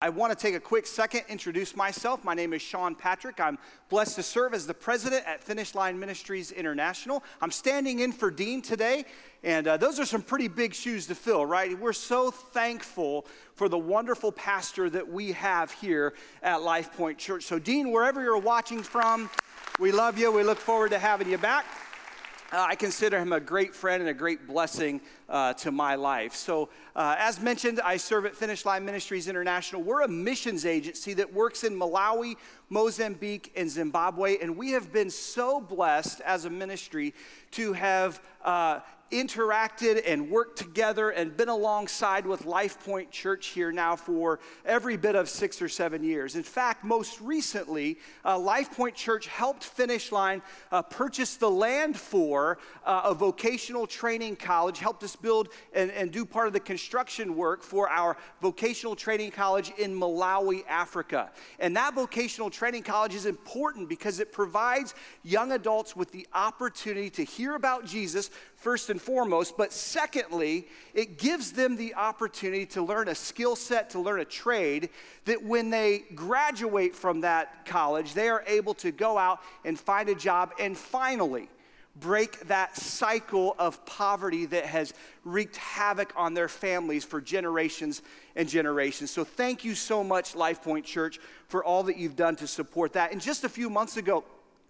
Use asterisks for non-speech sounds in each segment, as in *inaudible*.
I want to take a quick second, introduce myself. My name is Sean Patrick. I'm blessed to serve as the president at Finish Line Ministries International. I'm standing in for Dean today, and uh, those are some pretty big shoes to fill, right? We're so thankful for the wonderful pastor that we have here at Life Point Church. So, Dean, wherever you're watching from, we love you. We look forward to having you back. Uh, I consider him a great friend and a great blessing uh, to my life. So, uh, as mentioned, I serve at Finish Line Ministries International. We're a missions agency that works in Malawi, Mozambique, and Zimbabwe, and we have been so blessed as a ministry to have uh, interacted and worked together and been alongside with Life Point Church here now for every bit of six or seven years. In fact, most recently, uh, Life Point Church helped Finish Line uh, purchase the land for uh, a vocational training college, helped us build and, and do part of the construction work for our vocational training college in Malawi, Africa. And that vocational training college is important because it provides young adults with the opportunity to hear about Jesus first and foremost, but secondly, it gives them the opportunity to learn a skill set, to learn a trade that when they graduate from that college, they are able to go out and find a job and finally break that cycle of poverty that has wreaked havoc on their families for generations and generations. So, thank you so much, Life Point Church, for all that you've done to support that. And just a few months ago,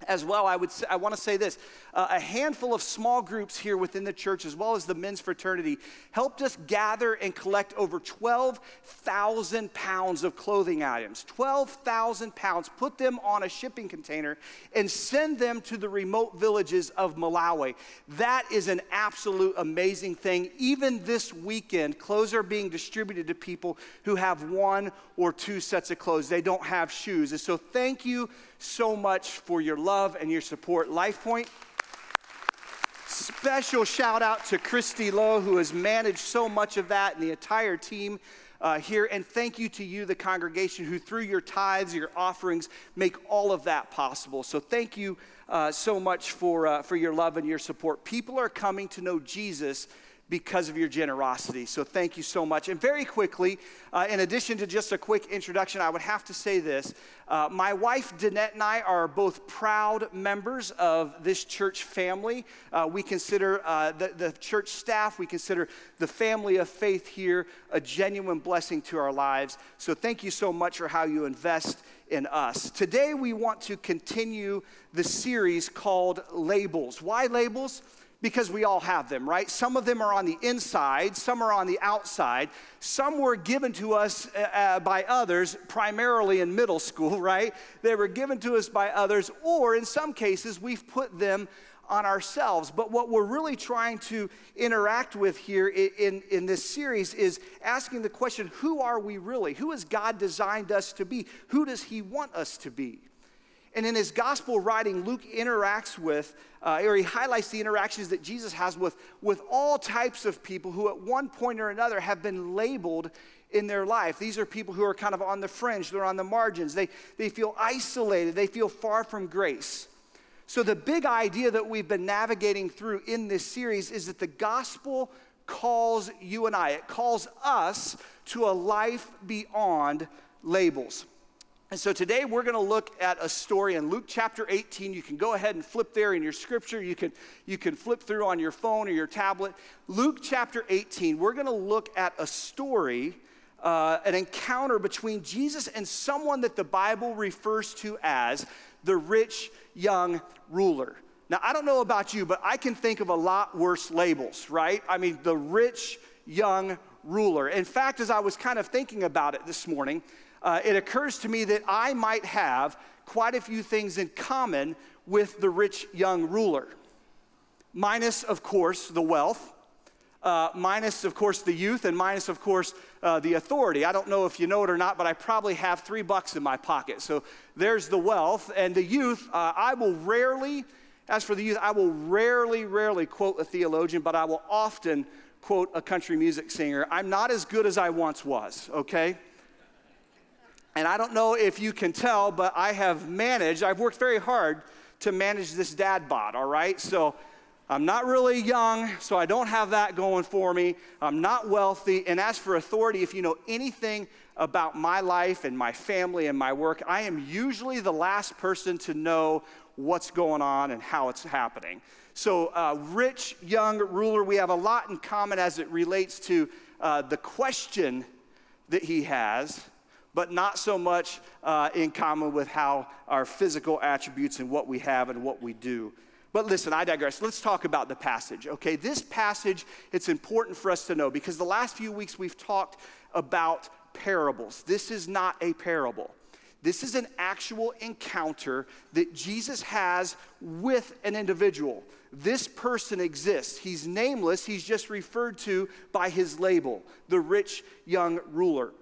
as well, I would say, I want to say this: uh, a handful of small groups here within the church, as well as the men's fraternity, helped us gather and collect over 12,000 pounds of clothing items. 12,000 pounds. Put them on a shipping container and send them to the remote villages of Malawi. That is an absolute amazing thing. Even this weekend, clothes are being distributed to people who have one or two sets of clothes. They don't have shoes, and so thank you so much for your love and your support. Life Point. Special shout out to Christy Lowe, who has managed so much of that, and the entire team uh, here. And thank you to you, the congregation, who through your tithes, your offerings, make all of that possible. So thank you uh, so much for, uh, for your love and your support. People are coming to know Jesus because of your generosity. So thank you so much. And very quickly, uh, in addition to just a quick introduction, I would have to say this. Uh, my wife, Danette, and I are both proud members of this church family. Uh, we consider uh, the, the church staff, we consider the family of faith here a genuine blessing to our lives. So thank you so much for how you invest in us. Today, we want to continue the series called Labels. Why labels? Because we all have them, right? Some of them are on the inside, some are on the outside. Some were given to us uh, uh, by others, primarily in middle school, *laughs* right? They were given to us by others, or in some cases, we've put them on ourselves. But what we're really trying to interact with here in, in, in, this series is asking the question who are we really? Who has God designed us to be? Who does He want us to be? And in his gospel writing, Luke interacts with, uh, or he highlights the interactions that Jesus has with, with all types of people who, at one point or another, have been labeled in their life. These are people who are kind of on the fringe, they're on the margins, they, they feel isolated, they feel far from grace. So, the big idea that we've been navigating through in this series is that the gospel calls you and I, it calls us to a life beyond labels. And so today we're going to look at a story in Luke chapter 18. You can go ahead and flip there in your scripture. You can, you can flip through on your phone or your tablet. Luke chapter 18, we're going to look at a story, uh, an encounter between Jesus and someone that the Bible refers to as the rich young ruler. Now, I don't know about you, but I can think of a lot worse labels, right? I mean, the rich young ruler. In fact, as I was kind of thinking about it this morning, uh, it occurs to me that I might have quite a few things in common with the rich young ruler. Minus, of course, the wealth, uh, minus, of course, the youth, and minus, of course, uh, the authority. I don't know if you know it or not, but I probably have three bucks in my pocket. So there's the wealth. And the youth, uh, I will rarely, as for the youth, I will rarely, rarely quote a theologian, but I will often quote a country music singer. I'm not as good as I once was, okay? And I don't know if you can tell, but I have managed, I've worked very hard to manage this dad bod, all right? So I'm not really young, so I don't have that going for me. I'm not wealthy. And as for authority, if you know anything about my life and my family and my work, I am usually the last person to know what's going on and how it's happening. So, uh, rich young ruler, we have a lot in common as it relates to uh, the question that he has, but not so much uh, in common with how our physical attributes and what we have and what we do. But listen, I digress. Let's talk about the passage, okay? This passage, it's important for us to know because the last few weeks we've talked about parables. This is not a parable. This is an actual encounter that Jesus has with an individual. This person exists. He's nameless, he's just referred to by his label, the rich young ruler.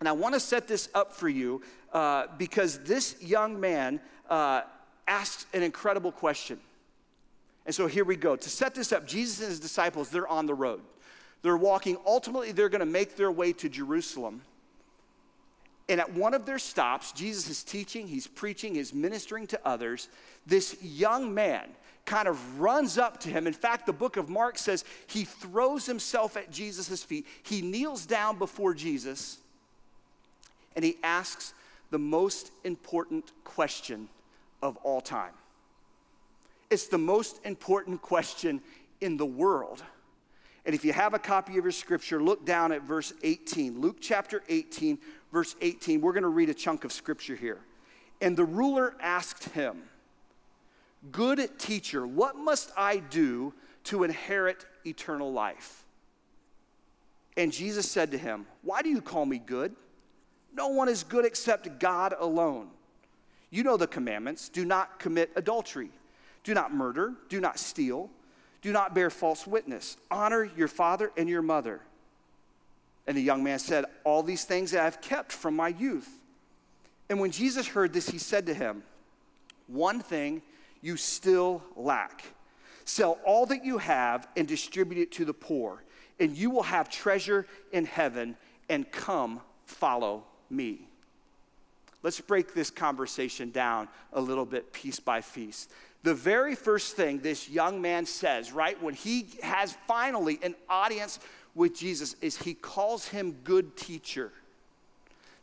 And I want to set this up for you uh, because this young man uh, asks an incredible question. And so here we go. To set this up, Jesus and his disciples, they're on the road. They're walking. Ultimately, they're going to make their way to Jerusalem. And at one of their stops, Jesus is teaching, he's preaching, he's ministering to others. This young man kind of runs up to him. In fact, the book of Mark says he throws himself at Jesus' feet. He kneels down before Jesus and he asks the most important question of all time. It's the most important question in the world. And if you have a copy of your scripture, look down at verse 18. Luke chapter 18, verse 18. We're going to read a chunk of scripture here. And the ruler asked him, Good teacher, what must I do to inherit eternal life? And Jesus said to him, Why do you call me good? No one is good except God alone. You know the commandments do not commit adultery, do not murder, do not steal do not bear false witness. Honor your father and your mother. And the young man said, All these things I have kept from my youth. And when Jesus heard this, he said to him, One thing you still lack. Sell all that you have and distribute it to the poor, and you will have treasure in heaven, and come follow me. Let's break this conversation down a little bit piece by piece the very first thing this young man says, right, when he has finally an audience with Jesus, is he calls him good teacher.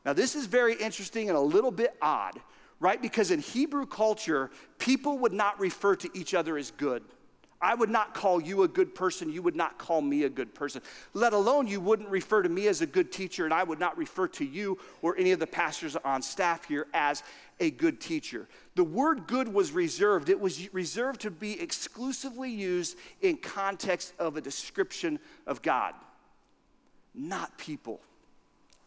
Now, this is very interesting and a little bit odd, right? Because in Hebrew culture, people would not refer to each other as good. I would not call you a good person. You would not call me a good person. Let alone, you wouldn't refer to me as a good teacher, and I would not refer to you or any of the pastors on staff here as a good teacher. The word good was reserved, it was reserved to be exclusively used in context of a description of God, not people.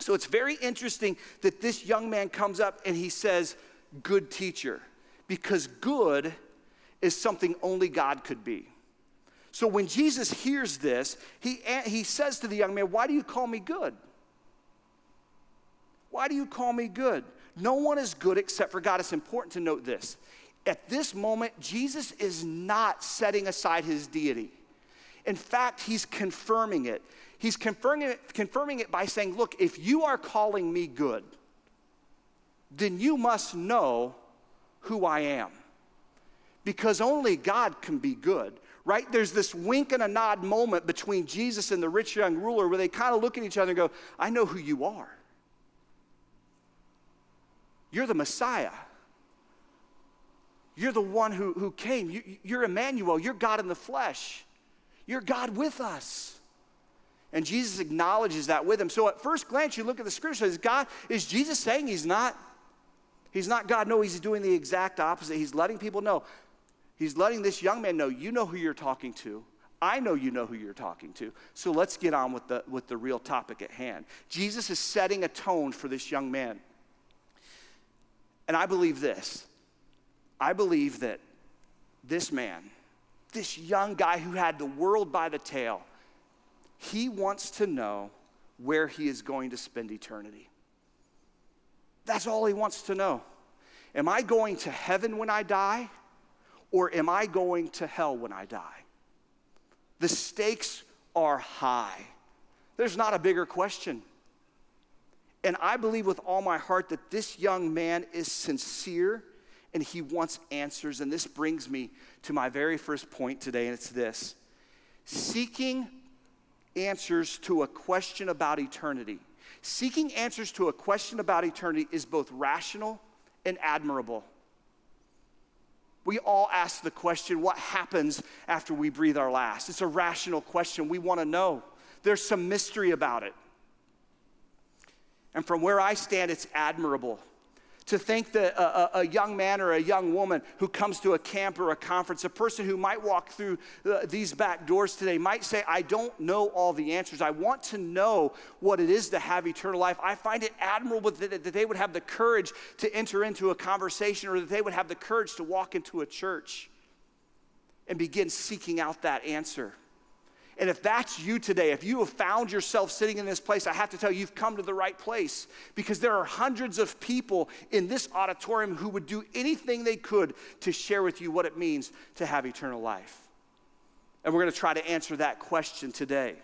So it's very interesting that this young man comes up and he says, Good teacher, because good is something only God could be. So when Jesus hears this, he, he says to the young man, Why do you call me good? Why do you call me good? No one is good except for God. It's important to note this. At this moment, Jesus is not setting aside his deity. In fact, he's confirming it. He's confirming it, confirming it by saying, Look, if you are calling me good, then you must know who I am because only God can be good, right? There's this wink and a nod moment between Jesus and the rich young ruler where they kind of look at each other and go, I know who you are. You're the Messiah. You're the one who, who came. You, you're Emmanuel. You're God in the flesh. You're God with us. And Jesus acknowledges that with him. So at first glance, you look at the scripture, is God, is Jesus saying he's not? He's not God. No, he's doing the exact opposite. He's letting people know He's letting this young man know, you know who you're talking to. I know you know who you're talking to. So let's get on with the, with the real topic at hand. Jesus is setting a tone for this young man. And I believe this I believe that this man, this young guy who had the world by the tail, he wants to know where he is going to spend eternity. That's all he wants to know. Am I going to heaven when I die? Or am I going to hell when I die? The stakes are high. There's not a bigger question. And I believe with all my heart that this young man is sincere and he wants answers. And this brings me to my very first point today, and it's this seeking answers to a question about eternity. Seeking answers to a question about eternity is both rational and admirable. We all ask the question what happens after we breathe our last? It's a rational question. We want to know. There's some mystery about it. And from where I stand, it's admirable to think that a, a, young man or a young woman who comes to a camp or a conference, a person who might walk through uh, these back doors today, might say, I don't know all the answers. I want to know what it is to have eternal life. I find it admirable that, that they would have the courage to enter into a conversation or that they would have the courage to walk into a church and begin seeking out that answer. And if that's you today, if you have found yourself sitting in this place, I have to tell you, you've come to the right place because there are hundreds of people in this auditorium who would do anything they could to share with you what it means to have eternal life. And we're going to try to answer that question today.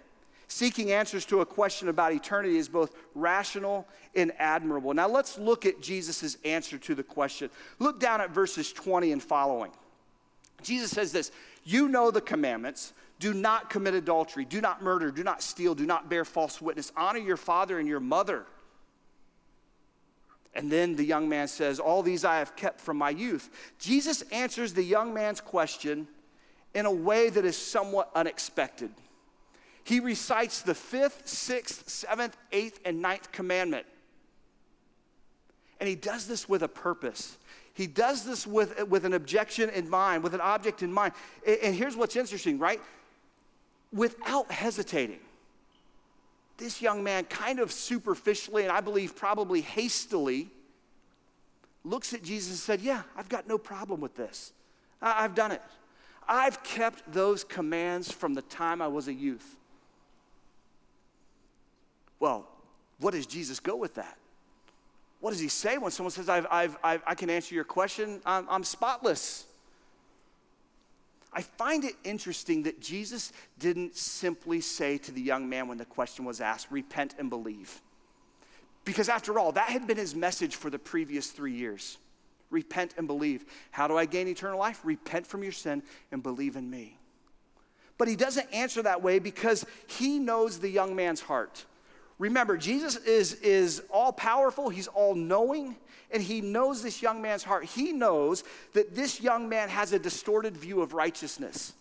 Seeking answers to a question about eternity is both rational and admirable. Now let's look at Jesus' answer to the question. Look down at verses 20 and following. Jesus says this You know the commandments do not commit adultery, do not murder, do not steal, do not bear false witness, honor your father and your mother. And then the young man says, All these I have kept from my youth. Jesus answers the young man's question in a way that is somewhat unexpected. He recites the fifth, sixth, seventh, eighth, and ninth commandment. And he does this with a purpose. He does this with, with an objection in mind, with an object in mind. And here's what's interesting, right? Without hesitating. This young man, kind of superficially, and I believe probably hastily, looks at Jesus and said, Yeah, I've got no problem with this. I've done it. I've kept those commands from the time I was a youth. Well, what does Jesus go with that? What does he say when someone says, I've, I've, I've i can answer your question? I'm, I'm spotless. I find it interesting that Jesus didn't simply say to the young man when the question was asked, repent and believe. Because after all, that had been his message for the previous three years repent and believe. How do I gain eternal life? Repent from your sin and believe in me. But he doesn't answer that way because he knows the young man's heart. Remember, Jesus is, is all powerful, he's all knowing, and he knows this young man's heart. He knows that this young man has a distorted view of righteousness.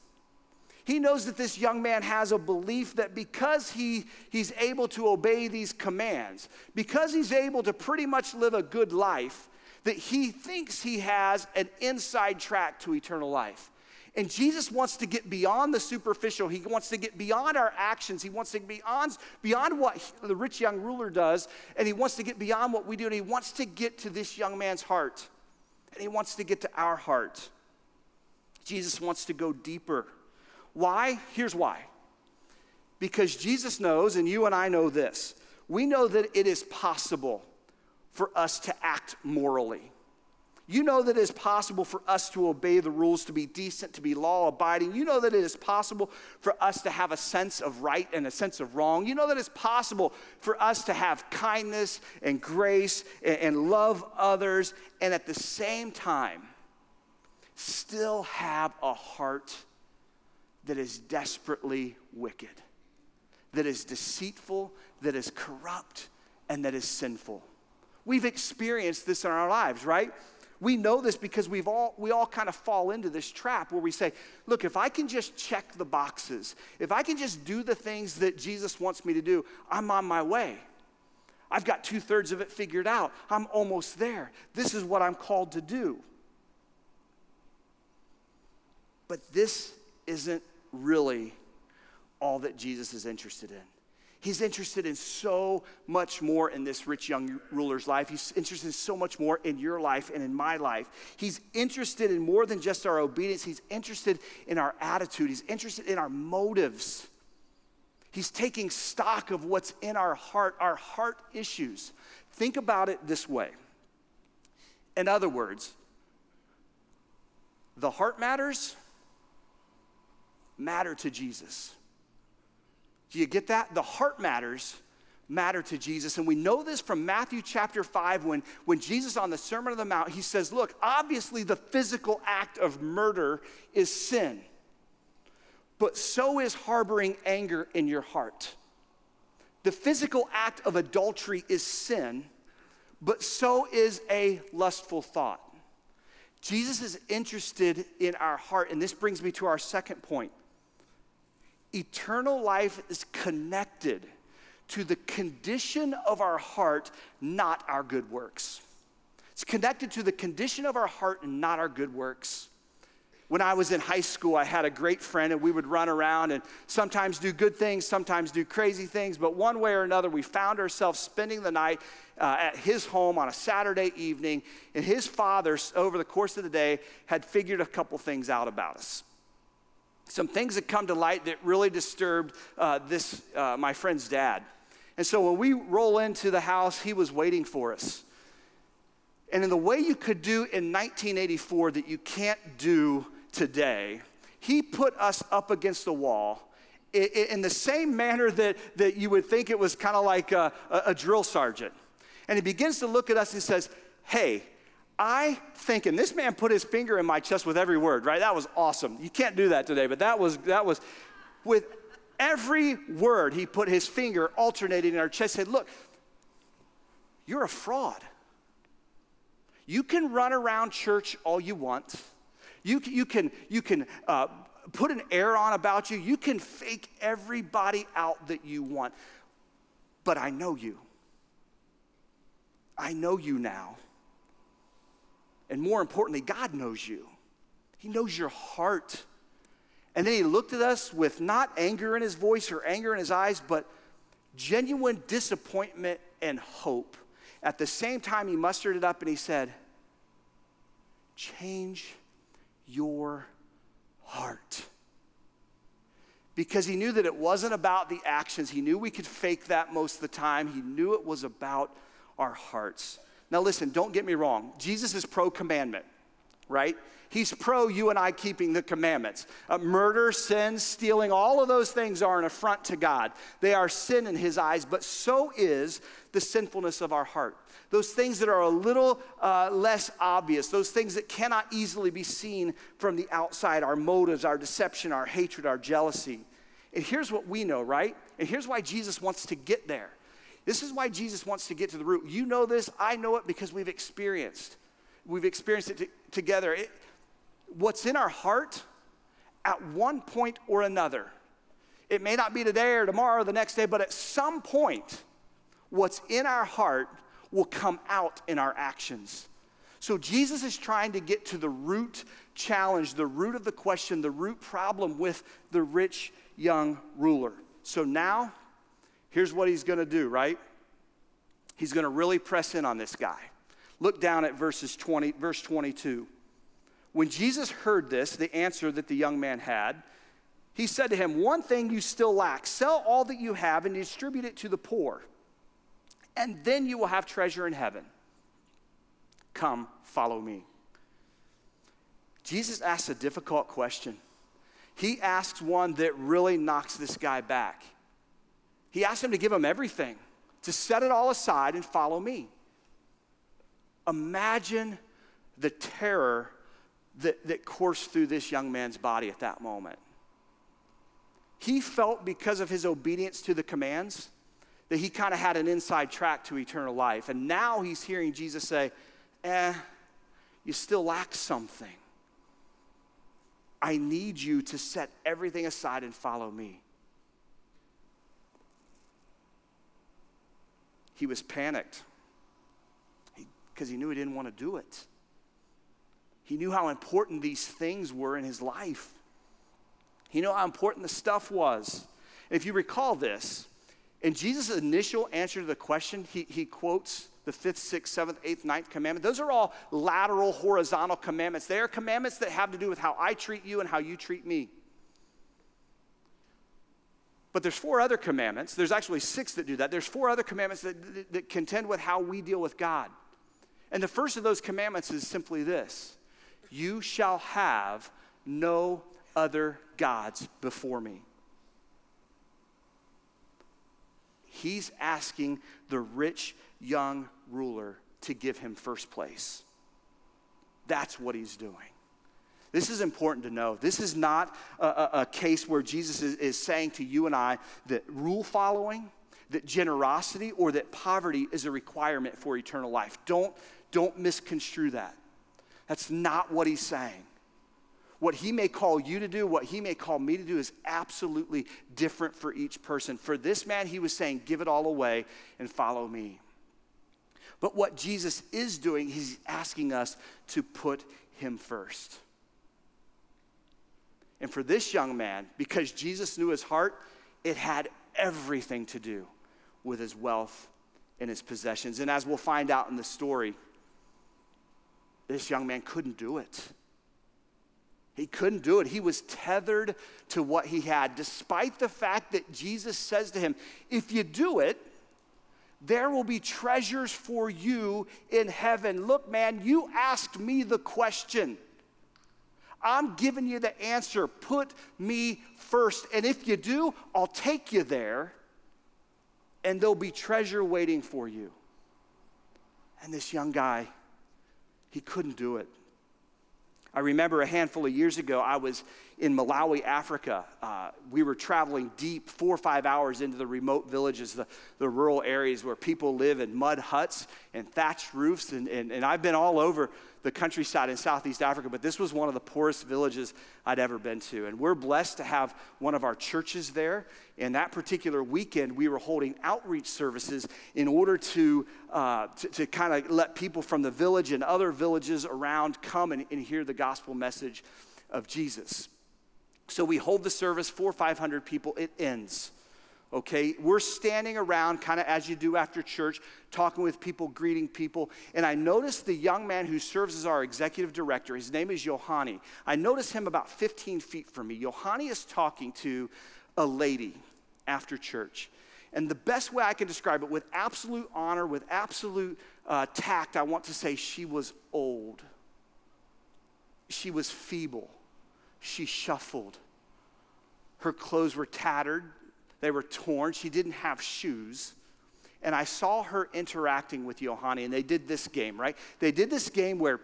He knows that this young man has a belief that because he, he's able to obey these commands, because he's able to pretty much live a good life, that he thinks he has an inside track to eternal life. And Jesus wants to get beyond the superficial. He wants to get beyond our actions. He wants to get beyond, beyond what he, the rich young ruler does. And he wants to get beyond what we do. And he wants to get to this young man's heart. And he wants to get to our heart. Jesus wants to go deeper. Why? Here's why. Because Jesus knows, and you and I know this, we know that it is possible for us to act morally. You know that it is possible for us to obey the rules, to be decent, to be law abiding. You know that it is possible for us to have a sense of right and a sense of wrong. You know that it's possible for us to have kindness and grace and, and love others, and at the same time, still have a heart that is desperately wicked, that is deceitful, that is corrupt, and that is sinful. We've experienced this in our lives, right? We know this because we've all we all kind of fall into this trap where we say look if i can just check the boxes if i can just do the things that jesus wants me to do i'm on my way. I've got two-thirds of it figured out. I'm almost there. This is what i'm called to do. But this isn't really all that jesus is interested in He's interested in so much more in this rich young ruler's life. He's interested in so much more in your life and in my life. He's interested in more than just our obedience, he's interested in our attitude, he's interested in our motives. He's taking stock of what's in our heart, our heart issues. Think about it this way. In other words, the heart matters matter to Jesus. Do you get that? The heart matters matter to Jesus. And we know this from Matthew chapter 5 when, when Jesus on the Sermon on the Mount, he says, Look, obviously the physical act of murder is sin, but so is harboring anger in your heart. The physical act of adultery is sin, but so is a lustful thought. Jesus is interested in our heart, and this brings me to our second point. Eternal life is connected to the condition of our heart, not our good works. It's connected to the condition of our heart and not our good works. When I was in high school, I had a great friend, and we would run around and sometimes do good things, sometimes do crazy things. But one way or another, we found ourselves spending the night uh, at his home on a Saturday evening. And his father, over the course of the day, had figured a couple things out about us some things that come to light that really disturbed uh, this uh, my friend's dad and so when we roll into the house, he was waiting for us. And in the way you could do in 1984 that you can't do today, he put us up against the wall in the same manner that, that you would think it was kind of like a, a, drill sergeant. And he begins to look at us and says, Hey, I think, and this man put his finger in my chest with every word, right? That was awesome. You can't do that today, but that was, that was with every word, he put his finger alternating in our chest, said, Look, you're a fraud. You can run around church all you want. You, you can, you can uh, put an air on about you. You can fake everybody out that you want. But I know you. I know you now. And more importantly, God knows you. He knows your heart. And then he looked at us with not anger in his voice or anger in his eyes, but genuine disappointment and hope. At the same time, he mustered it up and he said, Change your heart. Because he knew that it wasn't about the actions. He knew we could fake that most of the time. He knew it was about our hearts. Now, listen, don't get me wrong. Jesus is pro commandment, right? He's pro you and I keeping the commandments. Uh, murder, sin, stealing, all of those things are an affront to God. They are sin in His eyes, but so is the sinfulness of our heart. Those things that are a little uh, less obvious, those things that cannot easily be seen from the outside our motives, our deception, our hatred, our jealousy. And here's what we know, right? And here's why Jesus wants to get there. This is why Jesus wants to get to the root. You know this, I know it because we've experienced. We've experienced it t- together. It, what's in our heart at one point or another. It may not be today or tomorrow or the next day, but at some point, what's in our heart will come out in our actions. So Jesus is trying to get to the root challenge, the root of the question, the root problem with the rich young ruler. So now, here's what he's going to do, right? He's going to really press in on this guy. Look down at verses 20, verse 22. When Jesus heard this, the answer that the young man had, he said to him, One thing you still lack sell all that you have and distribute it to the poor, and then you will have treasure in heaven. Come, follow me. Jesus asks a difficult question. He asks one that really knocks this guy back. He asked him to give him everything, to set it all aside and follow me. Imagine the terror that, that coursed through this young man's body at that moment. He felt because of his obedience to the commands that he kind of had an inside track to eternal life. And now he's hearing Jesus say, eh, you still lack something. I need you to set everything aside and follow me. He was panicked because he, he knew he didn't want to do it. He knew how important these things were in his life. He knew how important the stuff was. And if you recall this, in Jesus' initial answer to the question, he, he quotes the fifth, sixth, seventh, eighth, ninth commandment. Those are all lateral, horizontal commandments. They are commandments that have to do with how I treat you and how you treat me. But there's four other commandments. There's actually six that do that. There's four other commandments that, that, that contend with how we deal with God. And the first of those commandments is simply this you shall have no other gods before me. He's asking the rich young ruler to give him first place. That's what he's doing. This is important to know. This is not a, a, a case where Jesus is, is saying to you and I that rule following, that generosity or that poverty is a requirement for eternal life. Don't, don't misconstrue that. That's not what he's saying. What he may call you to do, what he may call me to do, is absolutely different for each person. For this man, he was saying, Give it all away and follow me. But what Jesus is doing, he's asking us to put him first. And for this young man, because Jesus knew his heart, it had everything to do with his wealth and his possessions. And as we'll find out in the story, this young man couldn't do it. He couldn't do it. He was tethered to what he had, despite the fact that Jesus says to him, If you do it, there will be treasures for you in heaven. Look, man, you asked me the question. I'm giving you the answer. Put me first. And if you do, I'll take you there, and there'll be treasure waiting for you. And this young guy, he couldn't do it. I remember a handful of years ago, I was in Malawi, Africa. Uh, we were traveling deep, four or five hours into the remote villages, the, the rural areas where people live in mud huts and thatched roofs. And, and, and I've been all over the countryside in Southeast Africa, but this was one of the poorest villages I'd ever been to. And we're blessed to have one of our churches there. And that particular weekend, we were holding outreach services in order to, uh, to, to kind of let people from the village and other villages around come and, and hear the gospel message of Jesus. So we hold the service, four or 500 people, it ends okay? We're standing around, kind of as you do after church, talking with people, greeting people. And I noticed the young man who serves as our executive director, his name is Yohani. I noticed him about 15 feet from me. Yohani is talking to a lady after church. And the best way I can describe it, with absolute honor, with absolute uh, tact, I want to say she was old. She was feeble. She shuffled. Her clothes were tattered they were torn. She didn't have shoes. And I saw her interacting with Yohani, and they did this game, right? They did this game where,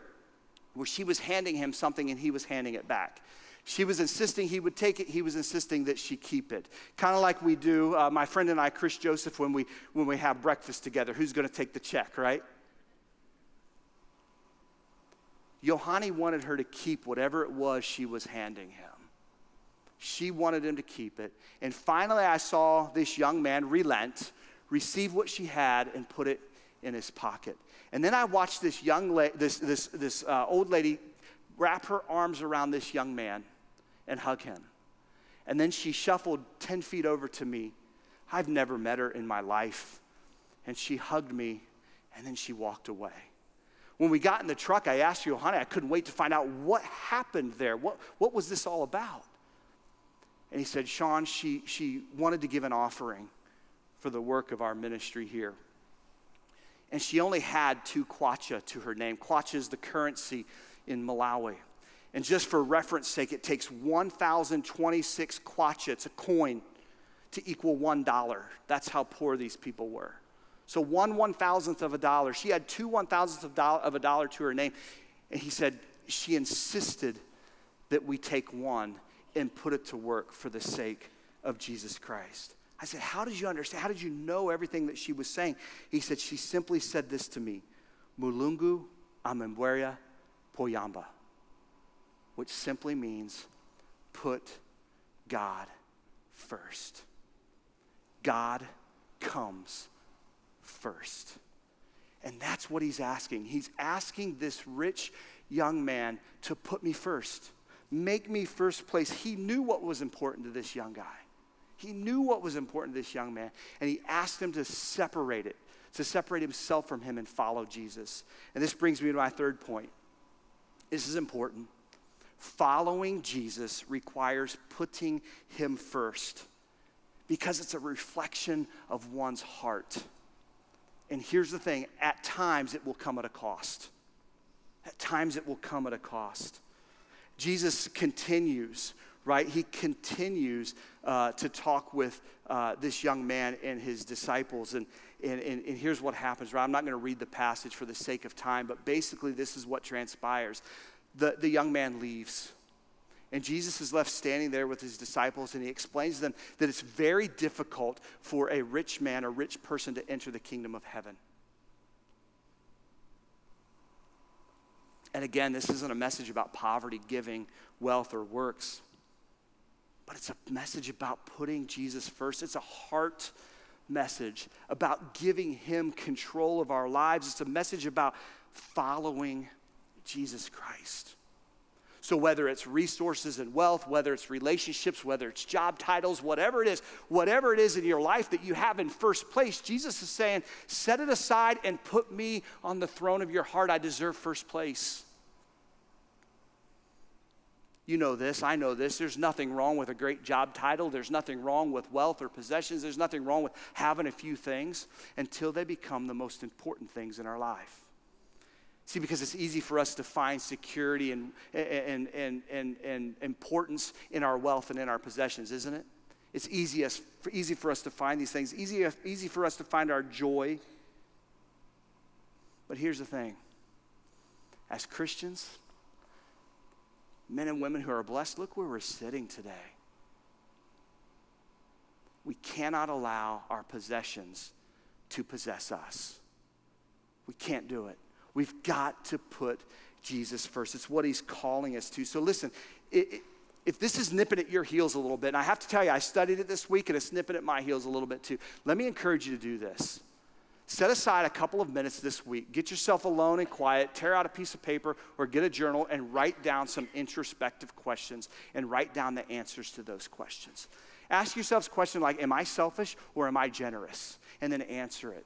where she was handing him something and he was handing it back. She was insisting he would take it. He was insisting that she keep it. Kind of like we do, uh, my friend and I, Chris Joseph, when we, when we have breakfast together. Who's going to take the check, right? Yohani wanted her to keep whatever it was she was handing him. She wanted him to keep it. And finally, I saw this young man relent, receive what she had, and put it in his pocket. And then I watched this young la- this, this, this uh, old lady wrap her arms around this young man and hug him. And then she shuffled 10 feet over to me. I've never met her in my life. And she hugged me, and then she walked away. When we got in the truck, I asked Yohani, I couldn't wait to find out what happened there. What, what was this all about? And he said, Sean, she, she wanted to give an offering for the work of our ministry here. And she only had two kwacha to her name. Kwacha is the currency in Malawi. And just for reference sake, it takes 1,026 kwacha, it's a coin, to equal $1. That's how poor these people were. So one one thousandth of a dollar. She had two one thousandths of, of a dollar to her name. And he said, she insisted that we take one and put it to work for the sake of Jesus Christ. I said, How did you understand? How did you know everything that she was saying? He said, She simply said this to me Mulungu amembweria poyamba, which simply means put God first. God comes first. And that's what he's asking. He's asking this rich young man to put me first. Make me first place. He knew what was important to this young guy. He knew what was important to this young man, and he asked him to separate it, to separate himself from him and follow Jesus. And this brings me to my third point. This is important. Following Jesus requires putting him first because it's a reflection of one's heart. And here's the thing at times it will come at a cost. At times it will come at a cost. Jesus continues, right? He continues uh, to talk with uh, this young man and his disciples. And, and, and, and here's what happens, right? I'm not going to read the passage for the sake of time, but basically, this is what transpires. The, the young man leaves. And Jesus is left standing there with his disciples, and he explains to them that it's very difficult for a rich man, a rich person, to enter the kingdom of heaven. And again, this isn't a message about poverty, giving, wealth, or works, but it's a message about putting Jesus first. It's a heart message about giving him control of our lives. It's a message about following Jesus Christ. So, whether it's resources and wealth, whether it's relationships, whether it's job titles, whatever it is, whatever it is in your life that you have in first place, Jesus is saying, set it aside and put me on the throne of your heart. I deserve first place. You know this, I know this. There's nothing wrong with a great job title. There's nothing wrong with wealth or possessions. There's nothing wrong with having a few things until they become the most important things in our life. See, because it's easy for us to find security and, and, and, and, and importance in our wealth and in our possessions, isn't it? It's easy, as, easy for us to find these things, easy, easy for us to find our joy. But here's the thing as Christians, men and women who are blessed, look where we're sitting today. We cannot allow our possessions to possess us. We can't do it. We've got to put Jesus first. It's what he's calling us to. So listen, it, it, if this is nipping at your heels a little bit, and I have to tell you, I studied it this week and it's nipping at my heels a little bit too. Let me encourage you to do this. Set aside a couple of minutes this week. Get yourself alone and quiet, tear out a piece of paper or get a journal and write down some introspective questions and write down the answers to those questions. Ask yourselves questions like Am I selfish or am I generous? And then answer it.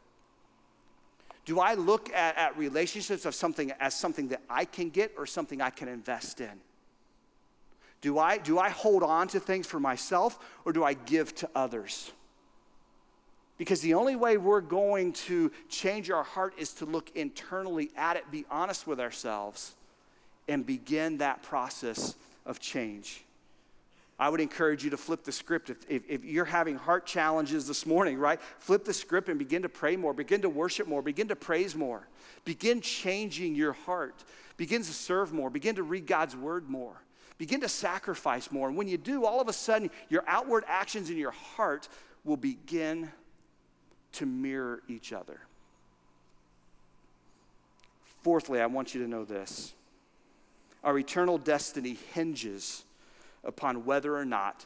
Do I look at, at relationships of something as something that I can get or something I can invest in? Do I, do I hold on to things for myself or do I give to others? Because the only way we're going to change our heart is to look internally at it, be honest with ourselves, and begin that process of change. I would encourage you to flip the script. If, if, if, you're having heart challenges this morning, right? Flip the script and begin to pray more, begin to worship more, begin to praise more. Begin changing your heart. Begin to serve more, begin to read God's word more. Begin to sacrifice more. And when you do, all of a sudden, your outward actions in your heart will begin to mirror each other. Fourthly, I want you to know this our eternal destiny hinges upon whether or not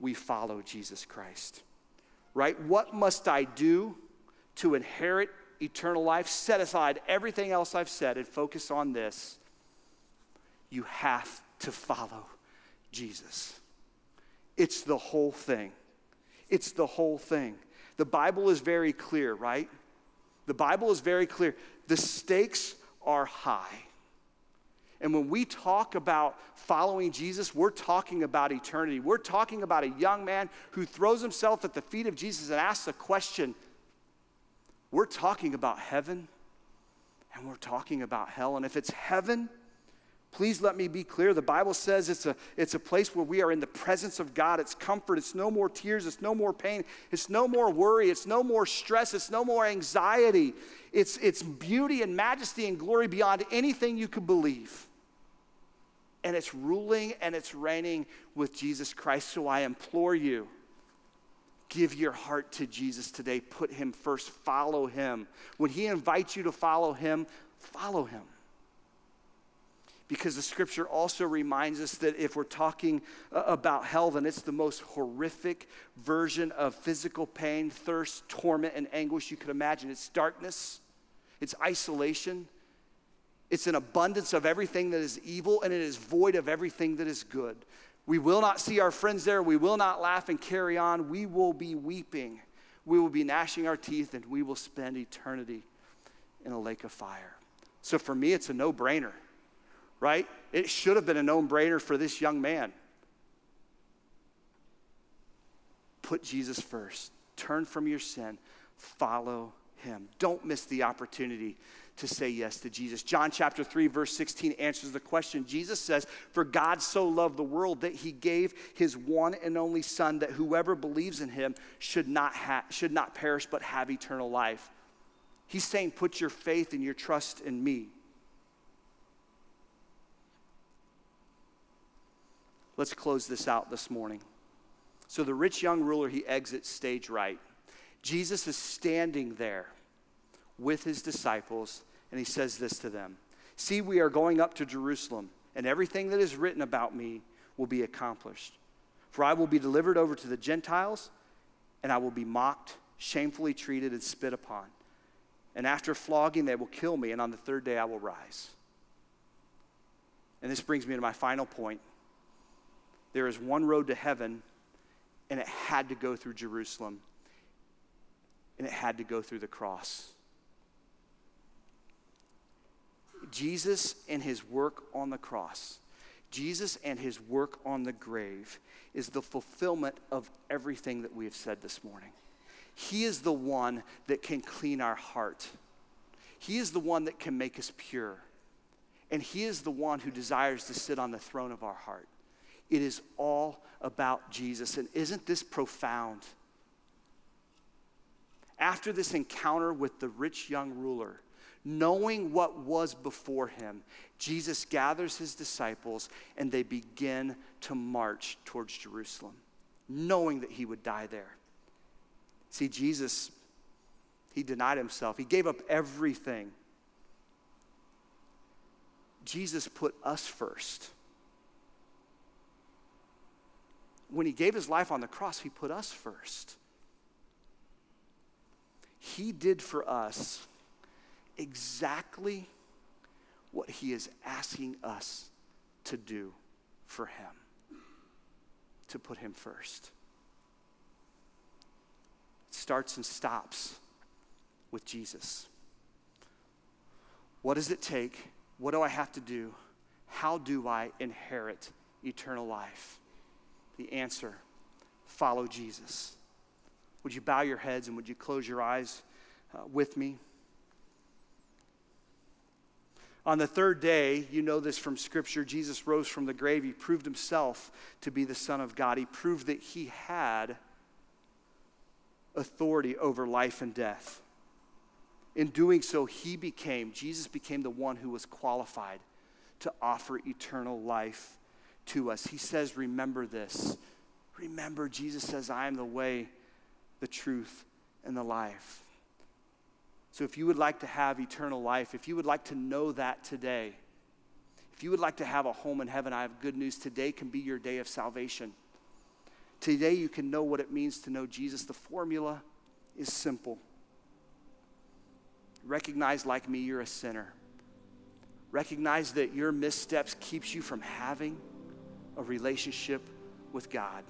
we follow Jesus Christ. Right? What must I do to inherit eternal life? Set aside everything else I've said and focus on this. You have to follow Jesus. It's the whole thing. It's the whole thing. The Bible is very clear, right? The Bible is very clear. The stakes are high. And when we talk about following Jesus, we're talking about eternity. We're talking about a young man who throws himself at the feet of Jesus and asks a question. We're talking about heaven and we're talking about hell. And if it's heaven, Please let me be clear. The Bible says it's a, it's a place where we are in the presence of God. It's comfort. It's no more tears. It's no more pain. It's no more worry. It's no more stress. It's no more anxiety. It's, it's beauty and majesty and glory beyond anything you could believe. And it's ruling and it's reigning with Jesus Christ. So I implore you give your heart to Jesus today. Put him first. Follow him. When he invites you to follow him, follow him because the scripture also reminds us that if we're talking uh, about hell, then it's the most horrific version of physical pain, thirst, torment, and anguish you could imagine. It's darkness, it's isolation, it's an abundance of everything that is evil, and it is void of everything that is good. We will not see our friends there. We will not laugh and carry on. We will be weeping. We will be gnashing our teeth, and we will spend eternity in a lake of fire. So for me, it's a no brainer right? It should have been a no brainer for this young man. Put Jesus first, turn from your sin, follow him. Don't miss the opportunity to say yes to Jesus. John chapter 3, verse 16 answers the question. Jesus says, For God so loved the world that he gave his one and only Son, that whoever believes in him should not, ha- should not perish but have eternal life. He's saying, Put your faith and your trust in me. Let's close this out this morning. So the rich young ruler, he exits stage right. Jesus is standing there with his disciples, and he says this to them See, we are going up to Jerusalem, and everything that is written about me will be accomplished. For I will be delivered over to the Gentiles, and I will be mocked, shamefully treated, and spit upon. And after flogging, they will kill me, and on the third day I will rise. And this brings me to my final point. There is one road to heaven, and it had to go through Jerusalem, and it had to go through the cross. Jesus and his work on the cross, Jesus and his work on the grave is the fulfillment of everything that we have said this morning. He is the one that can clean our heart. He is the one that can make us pure. And He is the one who desires to sit on the throne of our heart. It is all about Jesus. And isn't this profound? After this encounter with the rich young ruler, knowing what was before him, Jesus gathers his disciples and they begin to march towards Jerusalem, knowing that he would die there. See, Jesus, he denied himself, he gave up everything. Jesus put us first. When he gave his life on the cross, he put us first. He did for us exactly what He is asking us to do for Him to put Him first. It starts and stops with Jesus. What does it take? What do I have to do? How do I inherit eternal life? The answer follow Jesus. Would you bow your heads and would you close your eyes uh, with me? On the third day, you know this from Scripture, Jesus rose from the grave. He proved himself to be the Son of God. He proved that he had authority over life and death. In doing so, he became, Jesus became the one who was qualified to offer eternal life to us. He says, Remember this. Remember, Jesus says, I am the way, the truth, and the life. So if you would like to have eternal life, if you would like to know that today, if you would like to have a home in heaven, I have good news. Today can be your day of salvation. Today you can know what it means to know Jesus. The formula is simple. Recognize like me you're a sinner. Recognize that your missteps keeps you from having a relationship with God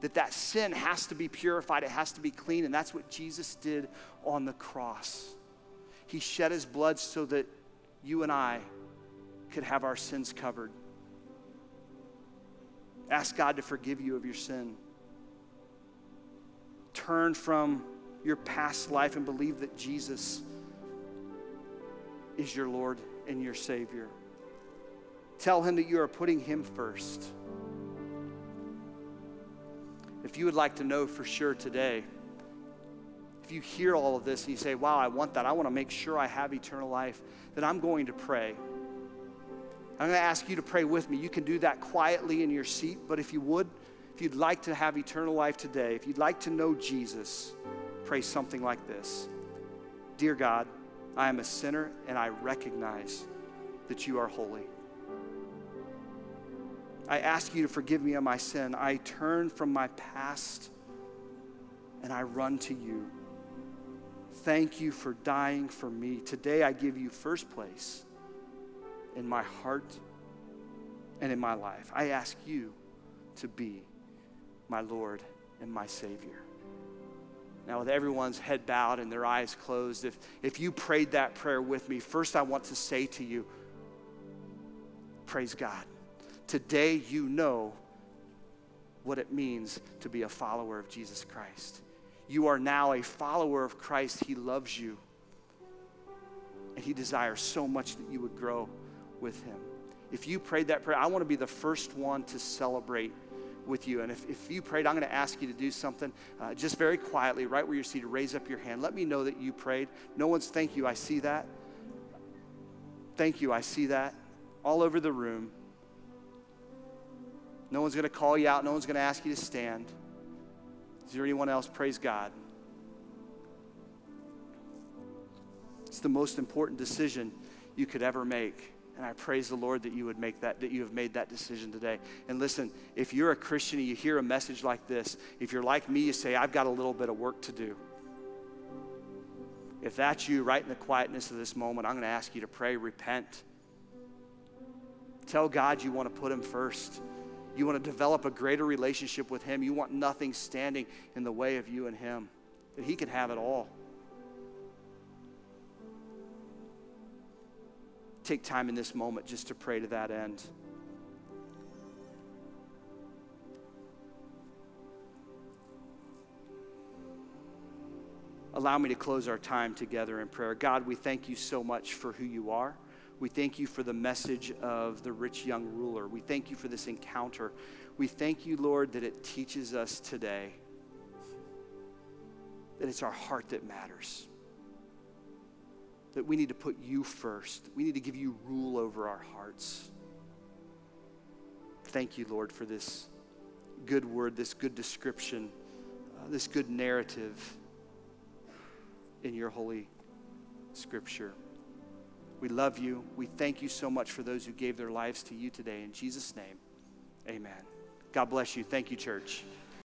that that sin has to be purified, it has to be clean, and that's what Jesus did on the cross. He shed his blood so that you and I could have our sins covered. Ask God to forgive you of your sin. Turn from your past life and believe that Jesus is your Lord and your Savior. Tell him that you are putting him first. If you would like to know for sure today, if you hear all of this and you say, wow, I want that, I want to make sure I have eternal life, then I'm going to pray. I'm going to ask you to pray with me. You can do that quietly in your seat, but if you would, if you'd like to have eternal life today, if you'd like to know Jesus, pray something like this Dear God, I am a sinner and I recognize that you are holy. I ask you to forgive me of my sin. I turn from my past and I run to you. Thank you for dying for me. Today I give you first place in my heart and in my life. I ask you to be my Lord and my Savior. Now, with everyone's head bowed and their eyes closed, if, if you prayed that prayer with me, first I want to say to you, praise God. Today, you know what it means to be a follower of Jesus Christ. You are now a follower of Christ. He loves you. And He desires so much that you would grow with Him. If you prayed that prayer, I want to be the first one to celebrate with you. And if, if you prayed, I'm going to ask you to do something uh, just very quietly, right where you're seated. Raise up your hand. Let me know that you prayed. No one's thank you. I see that. Thank you. I see that all over the room. No one's going to call you out. No one's going to ask you to stand. Is there anyone else? Praise God. It's the most important decision you could ever make. And I praise the Lord that you would make that, that you have made that decision today. And listen, if you're a Christian and you hear a message like this, if you're like me, you say, I've got a little bit of work to do. If that's you, right in the quietness of this moment, I'm going to ask you to pray, repent. Tell God you want to put Him first. You want to develop a greater relationship with Him. You want nothing standing in the way of you and Him, that He can have it all. Take time in this moment just to pray to that end. Allow me to close our time together in prayer. God, we thank you so much for who you are. We thank you for the message of the rich young ruler. We thank you for this encounter. We thank you, Lord, that it teaches us today that it's our heart that matters. That we need to put you first. We need to give you rule over our hearts. Thank you, Lord, for this good word, this good description, uh, this good narrative in your holy scripture. We love you. We thank you so much for those who gave their lives to you today. In Jesus' name, amen. God bless you. Thank you, church.